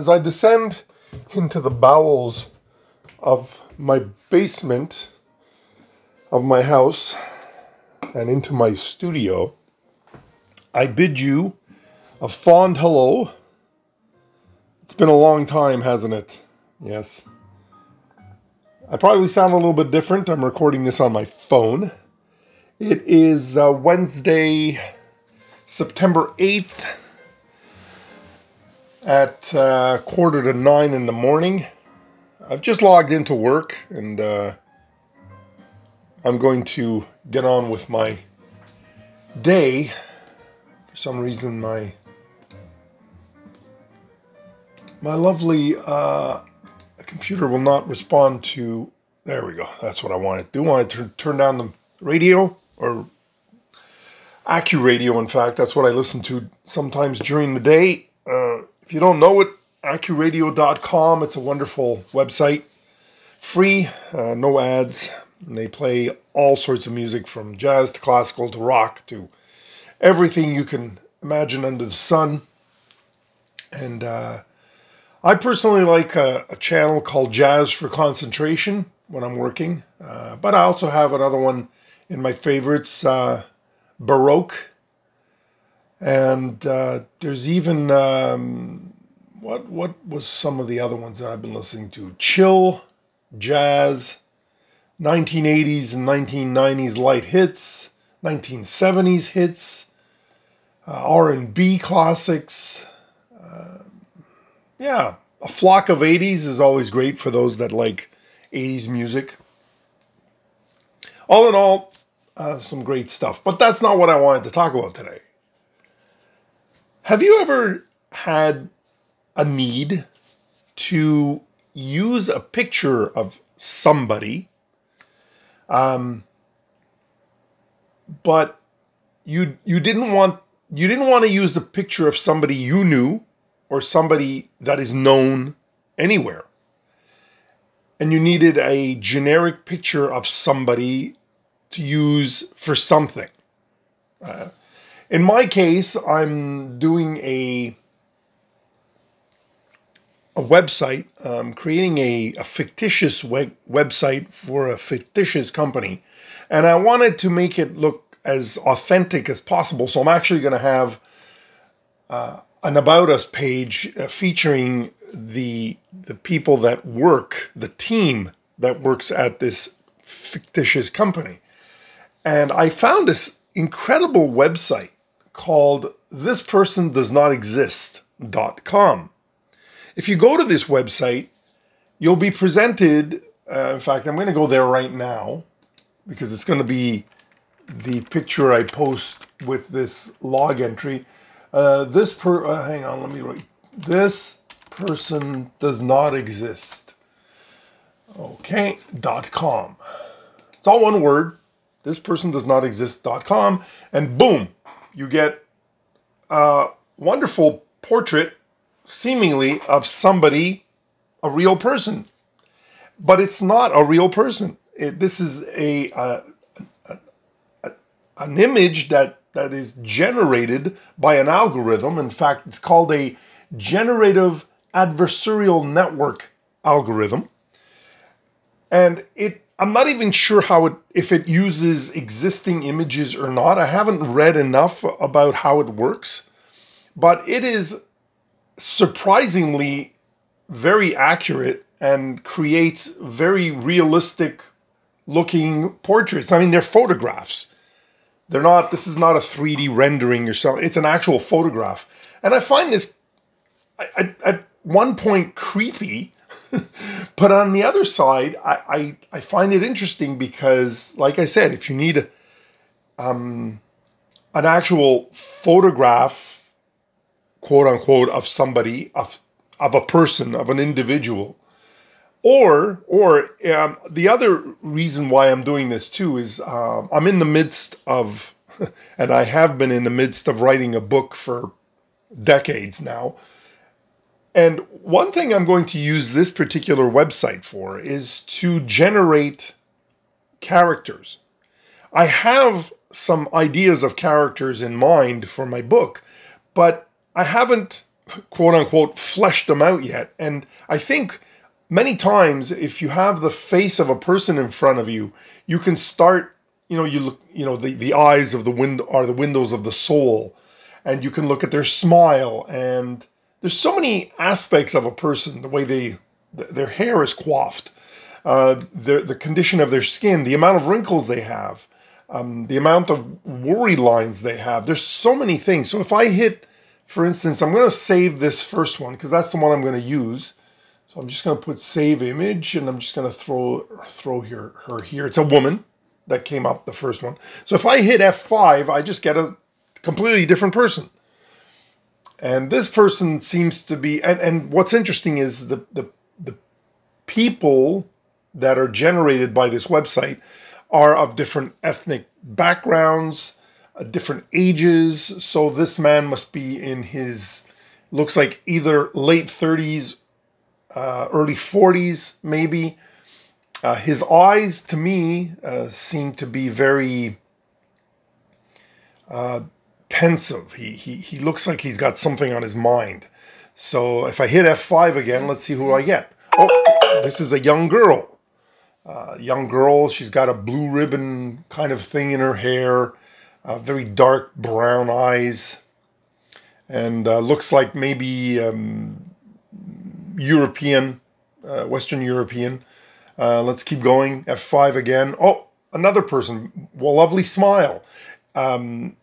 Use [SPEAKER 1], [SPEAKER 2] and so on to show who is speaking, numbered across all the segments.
[SPEAKER 1] as I descend into the bowels of my basement of my house and into my studio, I bid you a fond hello. It's been a long time, hasn't it? Yes. I probably sound a little bit different. I'm recording this on my phone. It is uh, Wednesday, September 8th at uh, quarter to nine in the morning. I've just logged into work and uh, I'm going to get on with my day. For some reason, my my lovely uh, computer will not respond to. There we go. That's what I wanted to do. I to turn down the radio or Accu Radio. In fact, that's what I listen to sometimes during the day. Uh, if you don't know it, accuradio.com. It's a wonderful website, free, uh, no ads. And they play all sorts of music from jazz to classical to rock to everything you can imagine under the sun. And uh, I personally like a, a, channel called Jazz for Concentration when I'm working, uh, but I also have another one in my favorites, uh, Baroque and uh, there's even um, what what was some of the other ones that I've been listening to? Chill, jazz, 1980s and 1990s light hits, 1970s hits, uh, R&B classics. Uh, yeah, a flock of 80s is always great for those that like 80s music. All in all, uh, some great stuff. But that's not what I wanted to talk about today. Have you ever had a need to use a picture of somebody, um, but you you didn't want you didn't want to use a picture of somebody you knew or somebody that is known anywhere, and you needed a generic picture of somebody to use for something. Uh, in my case, I'm doing a a website, um, creating a, a fictitious web- website for a fictitious company, and I wanted to make it look as authentic as possible. So I'm actually going to have uh, an about us page uh, featuring the the people that work, the team that works at this fictitious company, and I found this incredible website called this person does not exist.com. If you go to this website, you'll be presented. Uh, in fact, I'm going to go there right now because it's going to be the picture I post with this log entry. Uh, this per uh, hang on, let me write. This person does not exist. Okay, dot com. It's all one word. This person does not exist.com, and boom, you get a wonderful portrait, seemingly, of somebody, a real person. But it's not a real person. It, this is a, a, a, a, an image that, that is generated by an algorithm. In fact, it's called a generative adversarial network algorithm. And it I'm not even sure how it if it uses existing images or not. I haven't read enough about how it works, but it is surprisingly very accurate and creates very realistic looking portraits. I mean, they're photographs. They're not this is not a 3D rendering or something. It's an actual photograph. And I find this at one point creepy but on the other side, I, I, I, find it interesting because, like I said, if you need um, an actual photograph, quote unquote, of somebody, of, of a person, of an individual, or or um, the other reason why I'm doing this too is uh, I'm in the midst of, and I have been in the midst of writing a book for decades now and one thing I'm going to use this particular website for is to generate characters. I have some ideas of characters in mind for my book, but I haven't quote unquote fleshed them out yet. And I think many times if you have the face of a person in front of you, you can start, you know, you look, you know, the, the eyes of the wind are the windows of the soul. And you can look at their smile and there's so many aspects of a person, the way they their hair is coiffed, uh, the the condition of their skin, the amount of wrinkles they have, um, the amount of worry lines they have. There's so many things. So if I hit, for instance, I'm going to save this first one because that's the one I'm going to use. So I'm just going to put save image, and I'm just going to throw throw here her here. It's a woman that came up the first one. So if I hit F5, I just get a completely different person. And this person seems to be, and, and what's interesting is the, the, the people that are generated by this website are of different ethnic backgrounds, uh, different ages. So this man must be in his, looks like either late 30s, uh, early 40s, maybe. Uh, his eyes, to me, uh, seem to be very uh, pensive. He, he, he looks like he's got something on his mind. So if I hit F5 again, let's see who I get. Oh, this is a young girl. Uh, young girl, she's got a blue ribbon kind of thing in her hair, uh, very dark brown eyes, and uh, looks like maybe um, European, uh, Western European. Uh, let's keep going. F5 again. Oh, another person. Well, lovely smile. Um,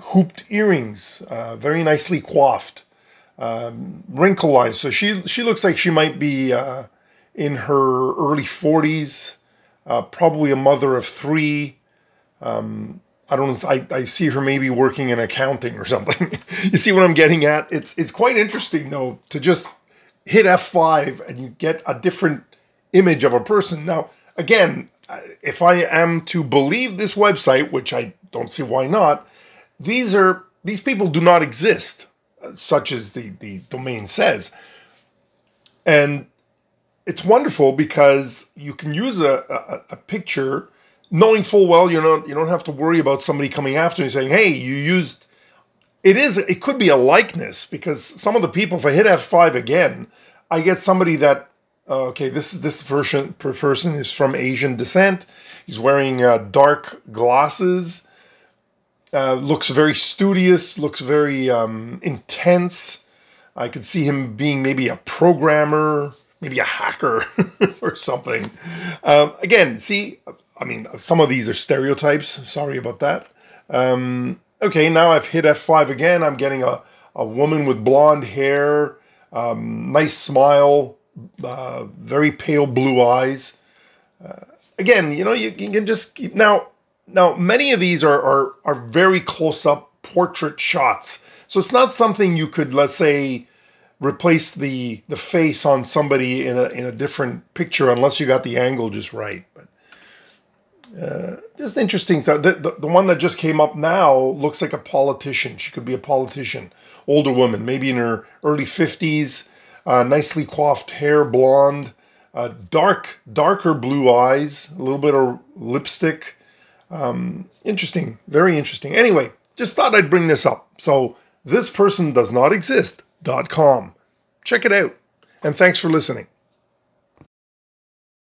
[SPEAKER 1] hooped earrings, uh, very nicely coiffed, um, wrinkle lines. So she she looks like she might be uh, in her early forties, uh, probably a mother of three. Um, I don't. I, I see her maybe working in accounting or something. you see what I'm getting at? It's it's quite interesting though to just hit F5 and you get a different image of a person. Now, again, if I am to believe this website, which I don't see why not, these are these people do not exist, such as the the domain says, and it's wonderful because you can use a, a, a picture knowing full well you don't you don't have to worry about somebody coming after you saying hey you used it is it could be a likeness because some of the people if i hit f5 again i get somebody that uh, okay this is this person person is from asian descent. He's wearing uh, dark glasses uh, looks very studious, looks very um, intense. I could see him being maybe a programmer, maybe a hacker or something. Um, again, see, I mean, some of these are stereotypes. Sorry about that. Um, okay, now I've hit F5 again. I'm getting a, a woman with blonde hair, um, nice smile, uh, very pale blue eyes. Uh, again, you know, you, you can just keep. Now, now, many of these are, are, are very close up portrait shots. So it's not something you could, let's say, replace the the face on somebody in a in a different picture unless you got the angle just right. But uh, just interesting. The, the, the one that just came up now looks like a politician. She could be a politician, older woman, maybe in her early fifties, uh, nicely coiffed hair, blonde, uh, dark darker blue eyes, a little bit of lipstick. Um, interesting, very interesting. Anyway, just thought I'd bring this up. So, this person does not exist.com. Check it out. And thanks for listening.